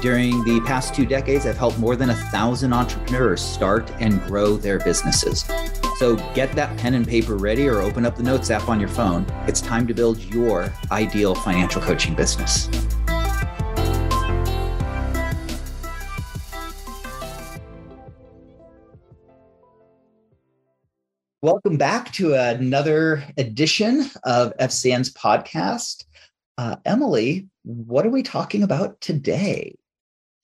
during the past two decades, I've helped more than a thousand entrepreneurs start and grow their businesses. So get that pen and paper ready or open up the Notes app on your phone. It's time to build your ideal financial coaching business. Welcome back to another edition of FCN's podcast. Uh, Emily, what are we talking about today?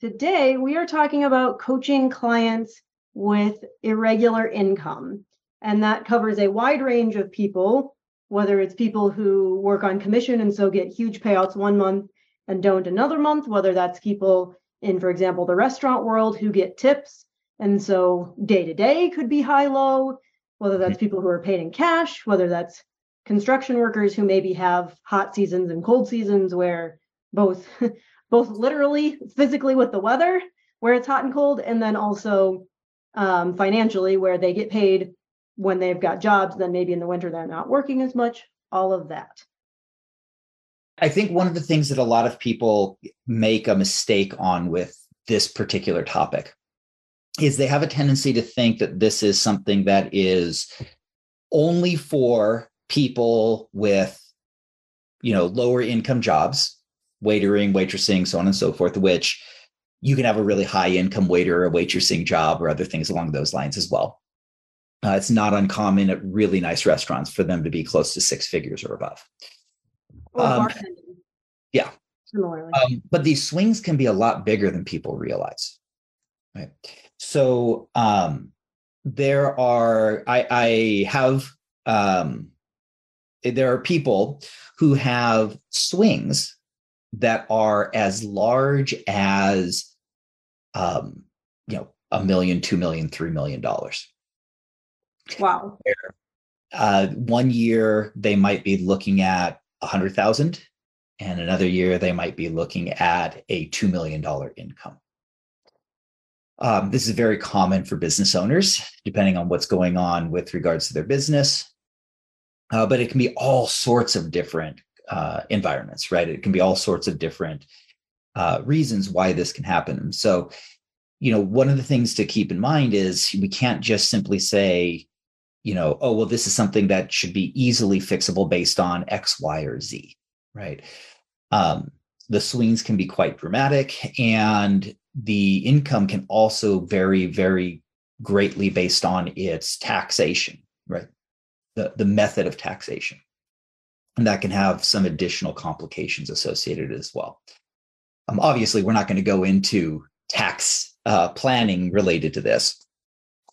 Today, we are talking about coaching clients with irregular income. And that covers a wide range of people, whether it's people who work on commission and so get huge payouts one month and don't another month, whether that's people in, for example, the restaurant world who get tips. And so day to day could be high low, whether that's people who are paid in cash, whether that's construction workers who maybe have hot seasons and cold seasons where both both literally physically with the weather where it's hot and cold and then also um, financially where they get paid when they've got jobs then maybe in the winter they're not working as much all of that. I think one of the things that a lot of people make a mistake on with this particular topic is they have a tendency to think that this is something that is only for people with you know lower income jobs waitering, waitressing, so on and so forth, which you can have a really high income waiter or waitressing job or other things along those lines as well. Uh, it's not uncommon at really nice restaurants for them to be close to six figures or above. um, yeah. Similarly. Um, but these swings can be a lot bigger than people realize. Right. So um, there are, I, I have, um, there are people who have swings that are as large as um, you know a million two million three million dollars. Wow. Uh, one year they might be looking at a hundred thousand and another year they might be looking at a two million dollar income. Um, this is very common for business owners depending on what's going on with regards to their business. Uh, but it can be all sorts of different uh, environments, right? It can be all sorts of different uh, reasons why this can happen. So, you know, one of the things to keep in mind is we can't just simply say, you know, oh, well, this is something that should be easily fixable based on X, Y, or Z, right? Um, the swings can be quite dramatic, and the income can also vary very greatly based on its taxation, right? The, the method of taxation and that can have some additional complications associated as well. Um, obviously, we're not going to go into tax uh, planning related to this,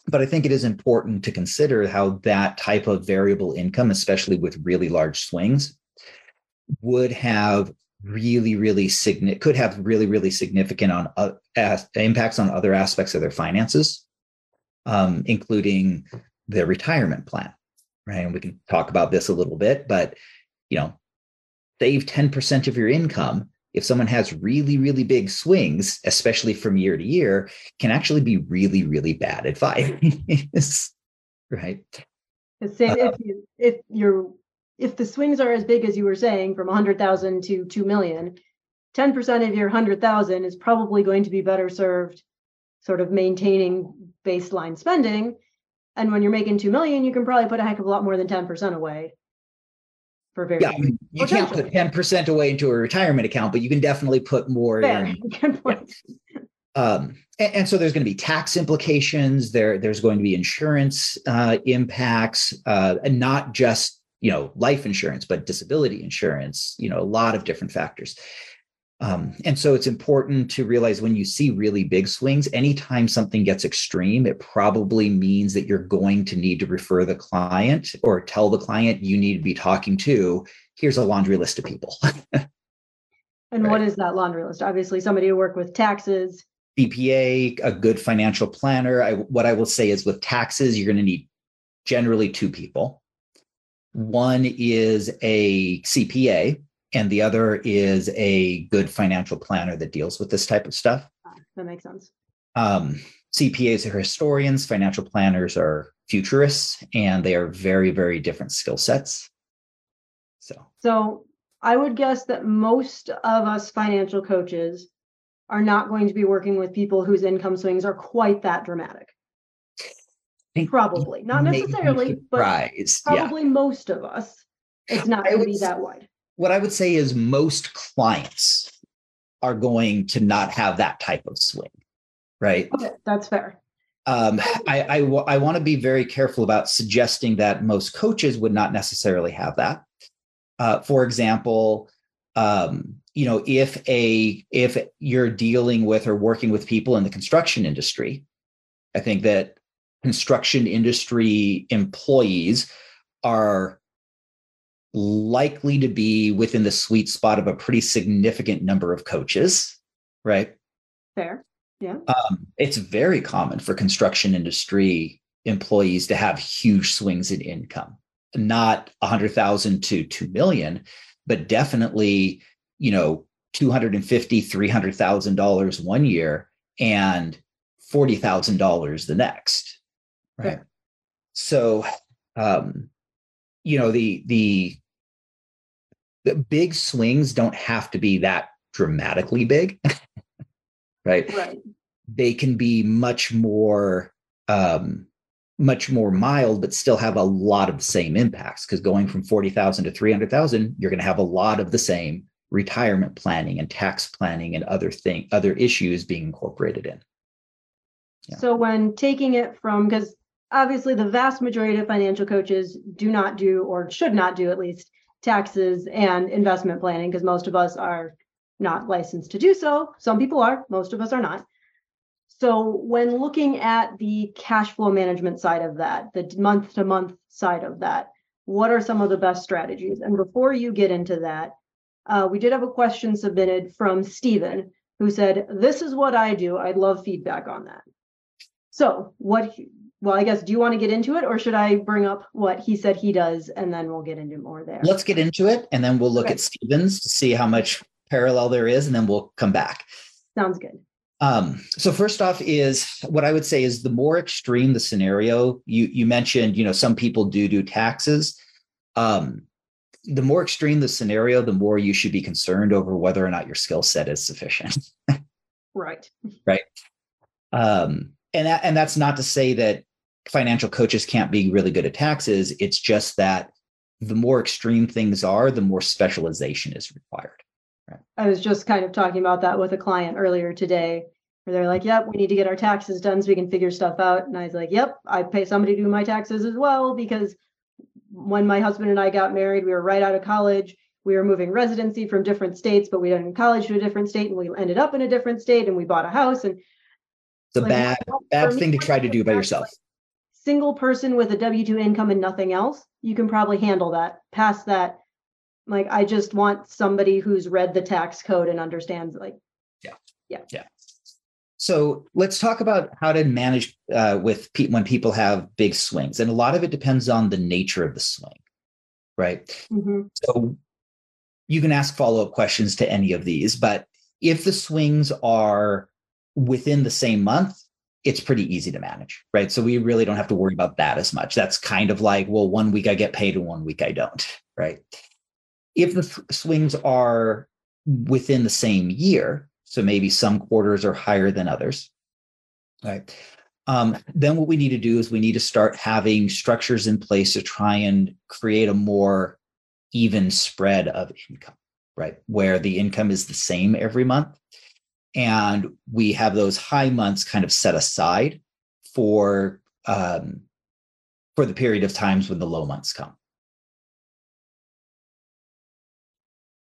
but I think it is important to consider how that type of variable income, especially with really large swings, would have really, really significant could have really, really significant on uh, as, impacts on other aspects of their finances, um, including their retirement plan. Right, and we can talk about this a little bit, but you know, save 10% of your income if someone has really, really big swings, especially from year to year, can actually be really, really bad advice. right. Same, uh, if you if you're if the swings are as big as you were saying from 100,000 to 2 million, 10% of your 100,000 is probably going to be better served sort of maintaining baseline spending. And when you're making 2 million, you can probably put a heck of a lot more than 10% away for very yeah, you can't put 10% away into a retirement account, but you can definitely put more in. Um, and, and, so there's going to be tax implications. There, there's going to be insurance uh, impacts, uh, and not just you know life insurance, but disability insurance. You know, a lot of different factors. Um, and so it's important to realize when you see really big swings, anytime something gets extreme, it probably means that you're going to need to refer the client or tell the client you need to be talking to. Here's a laundry list of people. and right. what is that laundry list? Obviously, somebody to work with taxes, CPA, a good financial planner. I, what I will say is with taxes, you're going to need generally two people. One is a CPA, and the other is a good financial planner that deals with this type of stuff. That makes sense. Um, CPAs are historians, financial planners are futurists, and they are very, very different skill sets. So, so I would guess that most of us financial coaches are not going to be working with people whose income swings are quite that dramatic. Probably not necessarily, but probably yeah. most of us. It's not going to be that wide. What I would say is most clients are going to not have that type of swing, right? Okay, that's fair. Um, I, I, I want to be very careful about suggesting that most coaches would not necessarily have that. Uh, for example, um, you know, if a if you're dealing with or working with people in the construction industry, I think that construction industry employees are likely to be within the sweet spot of a pretty significant number of coaches, right? Fair. Yeah. Um, it's very common for construction industry employees to have huge swings in income, not 100,000 to 2 million, but definitely, you know, 250, 300,000 dollars one year and $40,000 the next. Right. So, um, you know, the, the, the big swings don't have to be that dramatically big. right? Right. They can be much more um, much more mild, but still have a lot of the same impacts. Because going from forty thousand to three hundred thousand, you're going to have a lot of the same retirement planning and tax planning and other thing other issues being incorporated in. Yeah. So when taking it from because obviously the vast majority of financial coaches do not do or should not do at least taxes and investment planning because most of us are not licensed to do so. Some people are, most of us are not. So, when looking at the cash flow management side of that, the month to month side of that, what are some of the best strategies? And before you get into that, uh, we did have a question submitted from Stephen who said, This is what I do. I'd love feedback on that. So, what, well, I guess, do you want to get into it or should I bring up what he said he does and then we'll get into more there? Let's get into it and then we'll look okay. at Stephen's to see how much parallel there is, and then we'll come back. Sounds good. Um, so first off is what I would say is the more extreme the scenario, you you mentioned, you know, some people do do taxes. Um, the more extreme the scenario, the more you should be concerned over whether or not your skill set is sufficient. right. Right. Um, and that, and that's not to say that financial coaches can't be really good at taxes. It's just that the more extreme things are, the more specialization is required. I was just kind of talking about that with a client earlier today, where they're like, "Yep, we need to get our taxes done so we can figure stuff out." And I was like, "Yep, I pay somebody to do my taxes as well because when my husband and I got married, we were right out of college. We were moving residency from different states, but we went in college to a different state, and we ended up in a different state, and we bought a house. And it's a like, bad, bad thing to try to do by yourself. Like, single person with a W two income and nothing else, you can probably handle that. Past that, like I just want somebody who's read the tax code and understands like yeah. Yeah. Yeah. So let's talk about how to manage uh, with pe- when people have big swings, and a lot of it depends on the nature of the swing, right? Mm-hmm. So you can ask follow up questions to any of these, but if the swings are within the same month, it's pretty easy to manage, right? So we really don't have to worry about that as much. That's kind of like, well, one week I get paid and one week I don't, right? if the swings are within the same year, so maybe some quarters are higher than others, right? Um, then what we need to do is we need to start having structures in place to try and create a more even spread of income, right? Where the income is the same every month. And we have those high months kind of set aside for um, for the period of times when the low months come.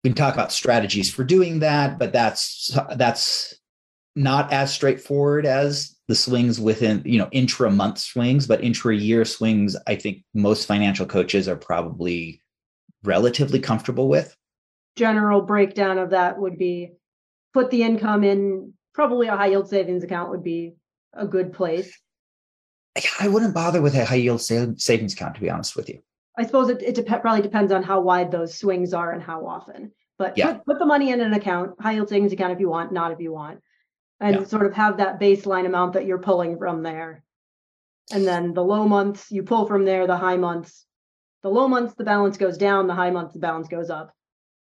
we can talk about strategies for doing that, but that's that's not as straightforward as the swings within you know intra month swings, but intra year swings. I think most financial coaches are probably relatively comfortable with. General breakdown of that would be put the income in probably a high yield savings account would be a good place. I wouldn't bother with a high yield savings account, to be honest with you. I suppose it, it dep- probably depends on how wide those swings are and how often. But Yeah. put, put the money in an account, high yield savings account if you want, not if you want, and Yeah. sort of have that baseline amount that you're pulling from there. And then the low months you pull from there, the high months, the low months the balance goes down, the high months the balance goes up,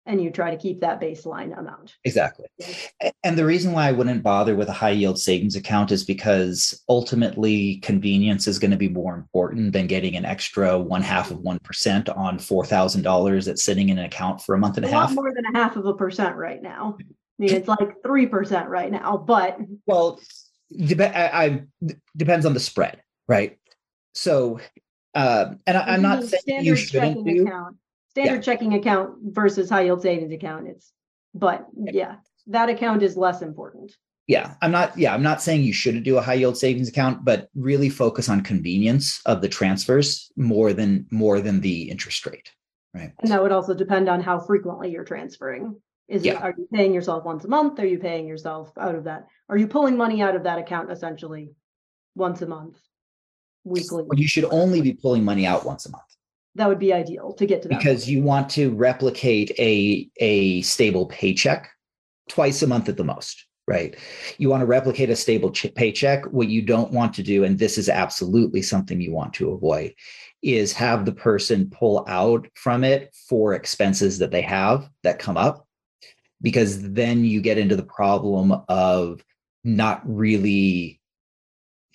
and you try to keep that baseline amount. Exactly. Yeah. And the reason why I wouldn't bother with a high yield savings account is because ultimately convenience is going to be more important than getting an extra one half of 1% on $4,000 that's sitting in an account for a month and A a half. more than a half of a percent right now. I mean, it's like three percent right now, but Well, dep- I, I, depends on the spread, right? So, uh, and I, I'm not saying you shouldn't do. account, Standard checking account versus high yield savings account, it's, but yeah, that account is less important. Yeah, I'm not. Yeah, I'm not saying you shouldn't do a high yield savings account, but really focus on convenience of the transfers more than more than the interest rate, right? And that would also depend on how frequently you're transferring. Is it, Yeah. are you paying yourself once a month? Are you paying yourself out of that? Are you pulling money out of that account essentially once a month? Weekly? But you should only be pulling money out once a month That would be ideal to get to that. because point. you want to replicate a a stable paycheck twice a month at the most, right? You want to replicate a stable ch- paycheck. What you don't want to do, and this is absolutely something you want to avoid, is have the person pull out from it for expenses that they have that come up, because then you get into the problem of not really.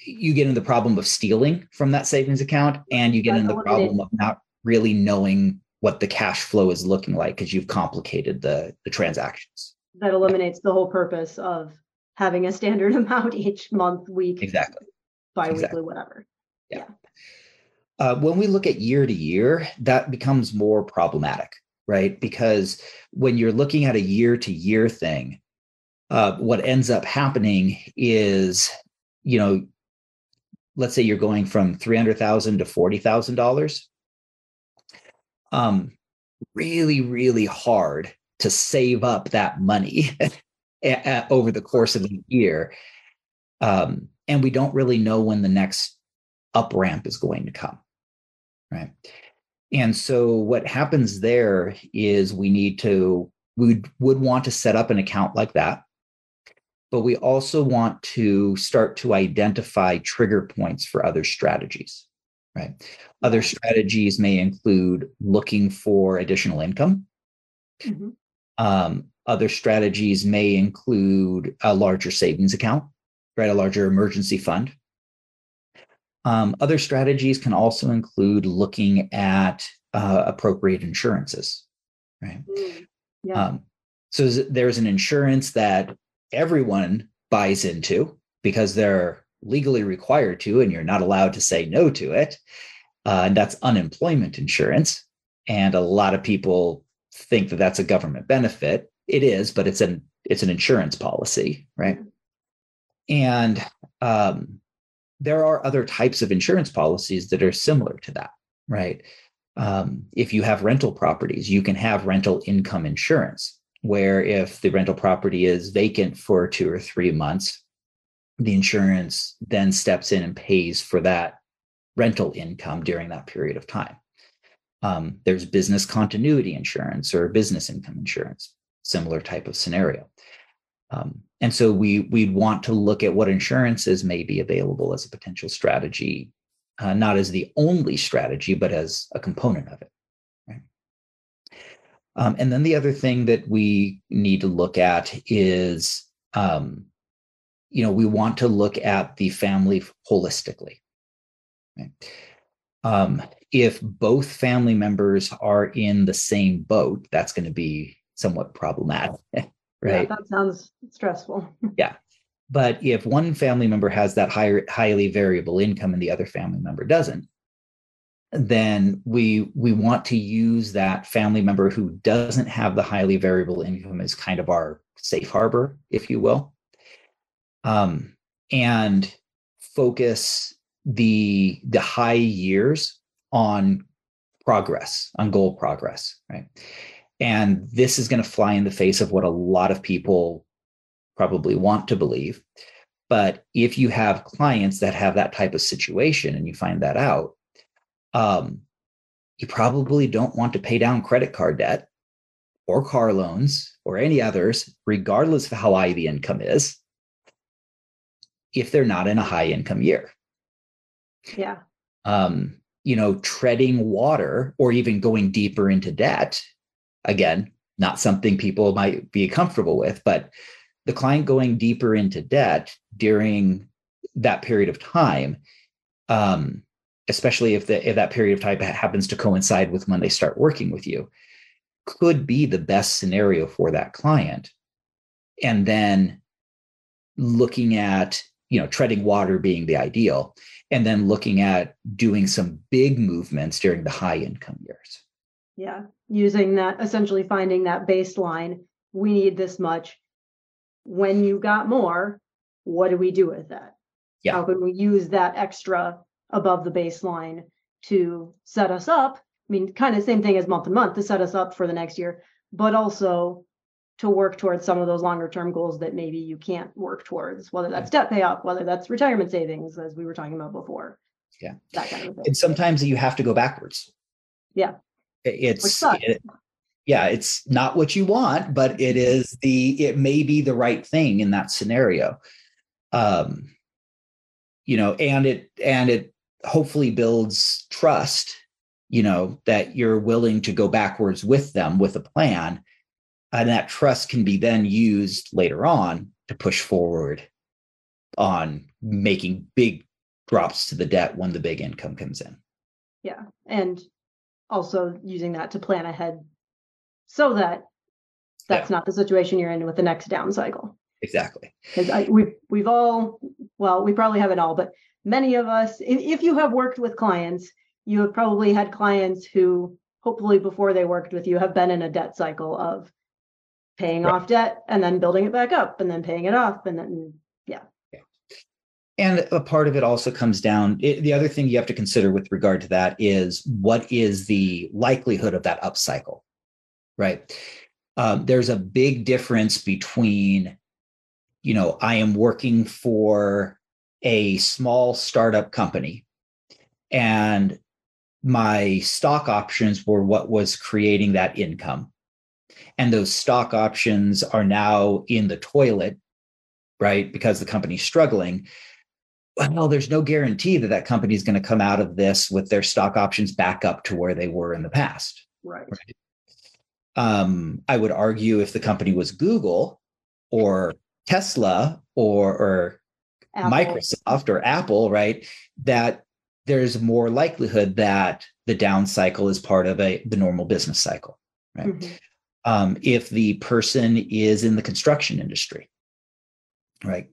You get into the problem of stealing from that savings account, and you get into the problem of not really knowing what the cash flow is looking like because you've complicated the the transactions. That eliminates the whole purpose of having a standard amount each month, week, Exactly. bi-weekly, exactly. whatever. Uh, when we look at year to year, that becomes more problematic, right? Because when you're looking at a year to year thing, uh, what ends up happening is, you know, let's say you're going from three hundred thousand to forty thousand dollars. Um, really, really hard to save up that money over the course of the year, um, and we don't really know when the next up ramp is going to come right? And so what happens there is we need to we would want to set up an account like that but we also want to start to identify trigger points for other strategies right other strategies may include looking for additional income Mhm. um, other strategies may include a larger savings account right a larger emergency fund um, other strategies can also include looking at uh, appropriate insurances, right? Mm, Yeah, Um, so there's an insurance that everyone buys into because they're legally required to, and you're not allowed to say no to it. Uh, and that's unemployment insurance. And a lot of people think that that's a government benefit. It is, but it's an it's an insurance policy, right? And um, there are other types of insurance policies that are similar to that, right? Um, if you have rental properties, you can have rental income insurance, where if the rental property is vacant for two or three months, the insurance then steps in and pays for that rental income during that period of time. Um, there's business continuity insurance or business income insurance, similar type of scenario. Um, and so we we'd want to look at what insurances may be available as a potential strategy, uh, not as the only strategy, but as a component of it. Um, and then the other thing that we need to look at is, um, you know, we want to look at the family holistically. Right? Um, if both family members are in the same boat, that's going to be somewhat problematic, yeah, right? that sounds stressful. Yeah. But if one family member has that higher, highly variable income and the other family member doesn't, then we we want to use that family member who doesn't have the highly variable income as kind of our safe harbor, if you will, um, and focus the the high years on progress, on goal progress, right? And this is going to fly in the face of what a lot of people probably want to believe. But if you have clients that have that type of situation and you find that out, um, you probably don't want to pay down credit card debt or car loans or any others, regardless of how high the income is, if they're not in a high income year. Yeah. Um, you know, treading water or even going deeper into debt, again, not something people might be comfortable with, but the client going deeper into debt during that period of time, um, especially if, the, if that period of time happens to coincide with when they start working with you, could be the best scenario for that client. And then looking at, you know, treading water being the ideal, and then looking at doing some big movements during the high income years. Yeah, using that, essentially finding that baseline. We need this much. When you got more, what do we do with that? Yeah. How can we use that extra above the baseline to set us up? I mean, kind of same thing as month to month to set us up for the next year, but also to work towards some of those longer term goals that maybe you can't work towards, whether that's debt payoff, whether that's retirement savings, as we were talking about before. Yeah. That kind of thing. And sometimes you have to go backwards. Yeah. It's it, yeah, it's not what you want, but it is the it may be the right thing in that scenario. Um, you know, and it and it hopefully builds trust, you know, that you're willing to go backwards with them with a plan and that trust can be then used later on to push forward on making big drops to the debt when the big income comes in. Yeah. And also using that to plan ahead so that that's yeah. not the situation you're in with the next down cycle. Exactly. Because we've we've all well, we probably haven't all, but many of us, if, if you have worked with clients, you have probably had clients who hopefully before they worked with you have been in a debt cycle of paying right. off debt and then building it back up and then paying it off and then yeah. yeah. And a part of it also comes down. It, the other thing you have to consider with regard to that is what is the likelihood of that upcycle, right? Um, there's a big difference between, you know, I am working for a small startup company and my stock options were what was creating that income and those stock options are now in the toilet right because the company's struggling. Well there's no guarantee that that company is going to come out of this with their stock options back up to where they were in the past. Right, right? Um, i would argue if the company was google or tesla or, or microsoft or apple right that there's more likelihood that the down cycle is part of a the normal business cycle right? Mm-hmm um, if the person is in the construction industry, right?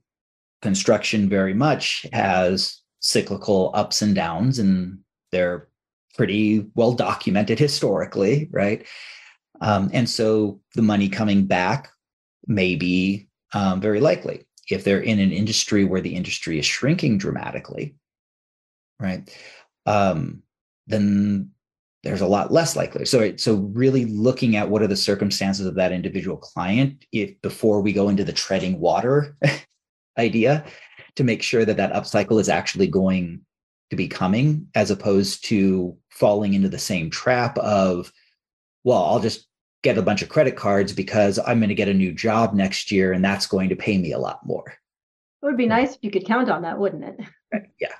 Construction very much has cyclical ups and downs, and they're pretty well documented historically, right? Um, and so the money coming back may be um, very likely. If they're in an industry where the industry is shrinking dramatically, right? Um, then there's a lot less likely. So, so really looking at what are the circumstances of that individual client if before we go into the treading water idea to make sure that that upcycle is actually going to be coming as opposed to falling into the same trap of, well, I'll just get a bunch of credit cards because I'm going to get a new job next year and that's going to pay me a lot more. It would be nice if you could count on that, wouldn't it? Yeah.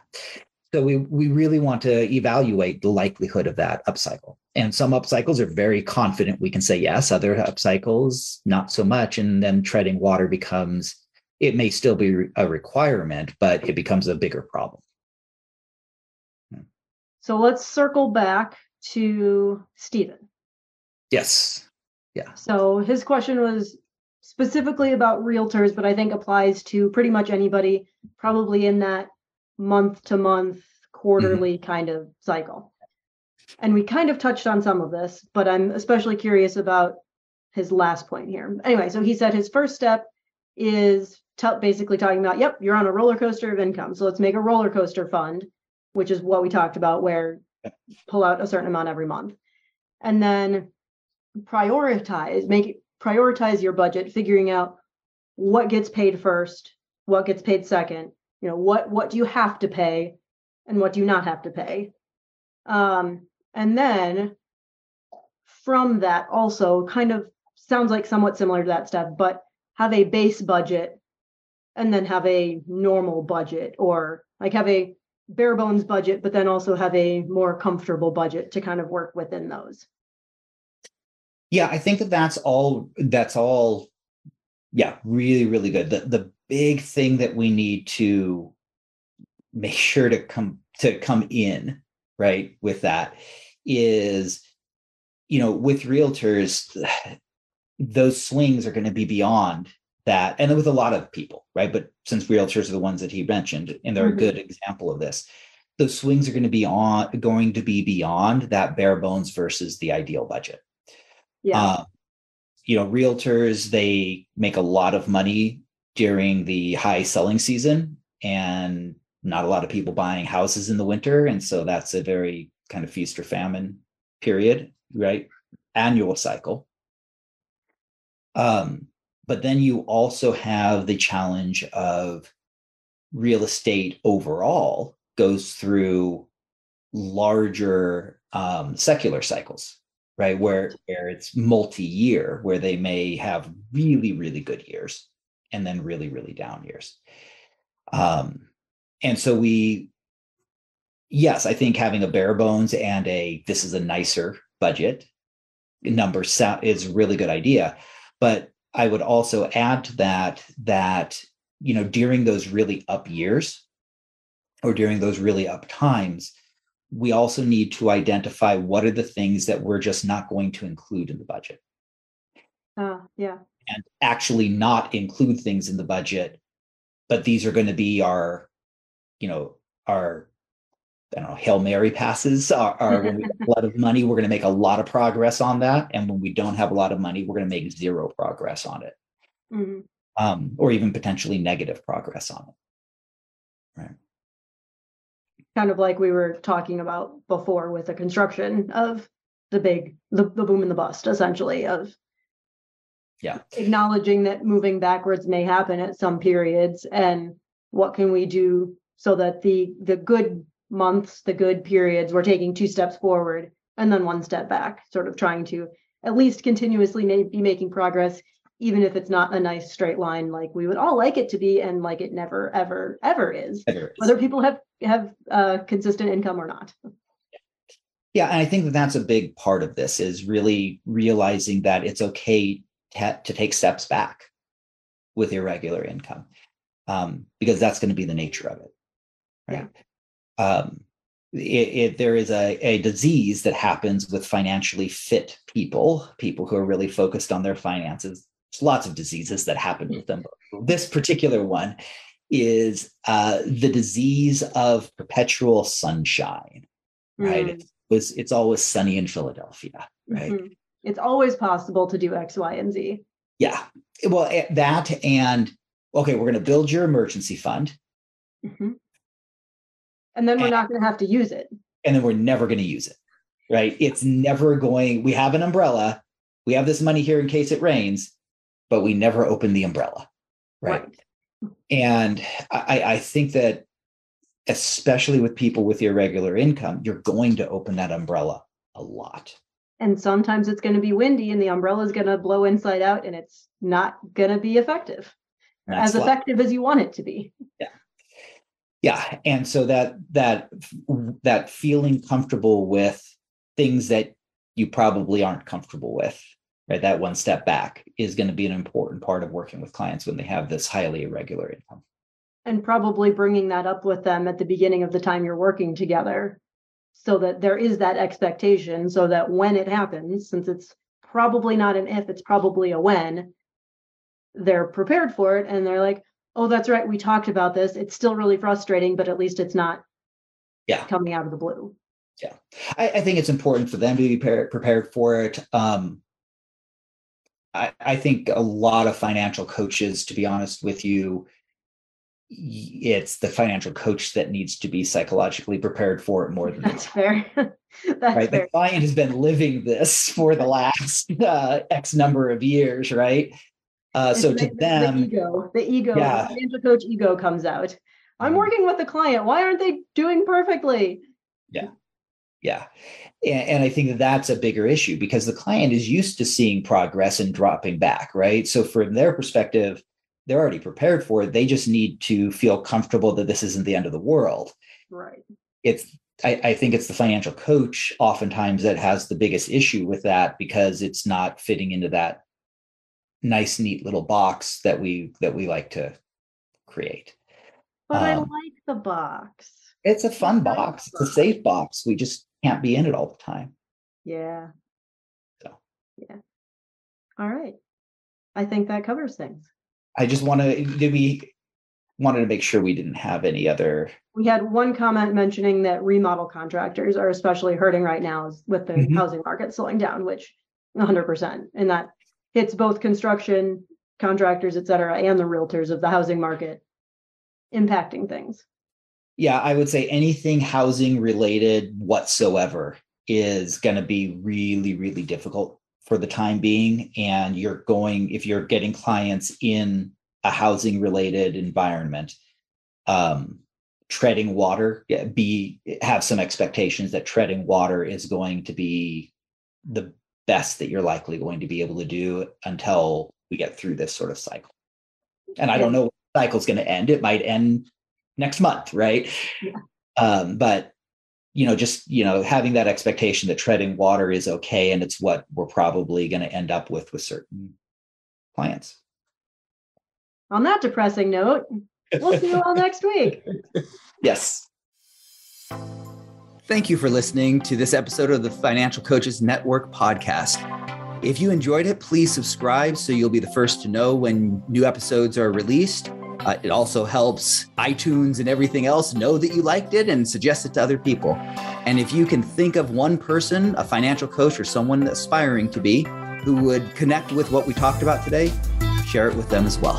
So we we really want to evaluate the likelihood of that upcycle. And some upcycles are very confident we can say yes, other upcycles not so much and then treading water becomes it may still be a requirement, but it becomes a bigger problem. So let's circle back to Stephen. Yes. Yeah. So his question was specifically about realtors, but I think applies to pretty much anybody probably in that month to month, quarterly mm-hmm. kind of cycle. And we kind of touched on some of this, but I'm especially curious about his last point here. Anyway, so he said his first step is t- basically talking about, yep, you're on a roller coaster of income. So let's make a roller coaster fund, which is what we talked about, where pull out a certain amount every month. And then prioritize, make prioritize your budget, figuring out what gets paid first, what gets paid second, you know, what what do you have to pay and what do you not have to pay. Um, and then from that also kind of sounds like somewhat similar to that stuff, but have a base budget and then have a normal budget or like have a bare bones budget, but then also have a more comfortable budget to kind of work within those. Yeah, I think that that's all. That's all. Yeah, really, really good. The the big thing that we need to make sure to come to come in right with that is, you know, with realtors, those swings are going to be beyond that, and with a lot of people, right? But since realtors are the ones that he mentioned, and they're mm-hmm. a good example of this, those swings are going to be on going to be beyond that bare bones versus the ideal budget. Yeah. Uh, you know, realtors they make a lot of money during the high selling season, and not a lot of people buying houses in the winter, and so that's a very kind of feast or famine period, right? Annual cycle. Um, but then you also have the challenge of real estate overall goes through larger um, secular cycles, right? Where, where it's multi-year, where they may have really, really good years and then really, really down years. Um, and so we, yes, I think having a bare bones and a this is a nicer budget number is a really good idea. But I would also add to that that you know during those really up years or during those really up times we also need to identify what are the things that we're just not going to include in the budget. Uh, yeah. And actually not include things in the budget, but these are going to be our, you know, our I don't know, Hail Mary passes are, are when we have a lot of money, we're going to make a lot of progress on that. And when we don't have a lot of money, we're going to make zero progress on it. Mm-hmm. Um, or even potentially negative progress on it. Right. Kind of like we were talking about before with the construction of the big, the, the boom and the bust, essentially, of yeah acknowledging that moving backwards may happen at some periods and what can we do so that the the good months, the good periods, we're taking two steps forward and then one step back, sort of trying to at least continuously may be making progress, even if it's not a nice straight line like we would all like it to be, and like it never, ever, ever is, ever is. whether people have have uh, consistent income or not. Yeah, and I think that that's a big part of this is really realizing that it's okay to, to take steps back with irregular income um, because that's going to be the nature of it. Right. Yeah um, it, it, there is a, a disease that happens with financially fit people, people who are really focused on their finances. There's lots of diseases that happen with them. This particular one is uh, the disease of perpetual sunshine, right? Mm. It's, it's always sunny in Philadelphia, right? Mm-hmm. It's always possible to do X, Y, and Z. Yeah. Well, eh, that and okay, we're going to build your emergency fund. Mm-hmm and then we're and, not going to have to use it and then we're never going to use it right it's never going we have an umbrella we have this money here in case it rains but we never open the umbrella right, right. and I, I think that especially with people with irregular income you're going to open that umbrella a lot and sometimes it's going to be windy and the umbrella is going to blow inside out and it's not going to be effective. As effective as you want it to be. Yeah. Yeah and so that that that feeling comfortable with things that you probably aren't comfortable with right that one step back is going to be an important part of working with clients when they have this highly irregular income. And probably bringing that up with them at the beginning of the time you're working together so that there is that expectation so that when it happens since it's probably not an if it's probably a when they're prepared for it and they're like oh, that's right, we talked about this. It's still really frustrating, but at least it's not yeah coming out of the blue. Yeah, I, I think it's important for them to be prepared, prepared for it. Um, I, I think a lot of financial coaches, to be honest with you, it's the financial coach that needs to be psychologically prepared for it more than that's fair. that's right. Fair. The client has been living this for the last uh, X number of years, right? Uh, so to the, them, the ego, the ego, Yeah. the financial coach ego comes out. I'm Mhm. working with the client. Why aren't they doing perfectly? Yeah. And, and I think that that's a bigger issue because the client is used to seeing progress and dropping back, right? So, from their perspective, they're already prepared for it. They just need to feel comfortable that this isn't the end of the world. Right. It's, I, I think it's the financial coach oftentimes that has the biggest issue with that because it's not fitting into that nice, neat little box that we that we like to create. But I Um, like the box. It's a fun box. It's a safe box. We just can't be in it all the time. Yeah. So. Yeah. All right. I think that covers things. I just want to did we wanted to make sure we didn't have any other We had one comment mentioning that remodel contractors are especially hurting right now with the Mhm. housing market slowing down, which 100%. And that hits both construction contractors, et cetera, and the realtors of the housing market impacting things. yeah, I would say anything housing related whatsoever is going to be really really difficult for the time being and you're going if you're getting clients in a housing related environment um treading water be have some expectations that treading water is going to be the best that you're likely going to be able to do until we get through this sort of cycle. And i don't know when the cycle's going to end. It might end next month right? Yeah. um but you know just you know having that expectation that treading water is okay and it's what we're probably going to end up with with certain clients On that depressing note, we'll see you all next week. Yes. Thank you for listening to this episode of the Financial Coaches Network podcast. If you enjoyed it, please subscribe so you'll be the first to know when new episodes are released. Uh, it also helps iTunes and everything else know that you liked it and suggest it to other people. And if you can think of one person, a financial coach or someone aspiring to be, who would connect with what we talked about today, share it with them as well.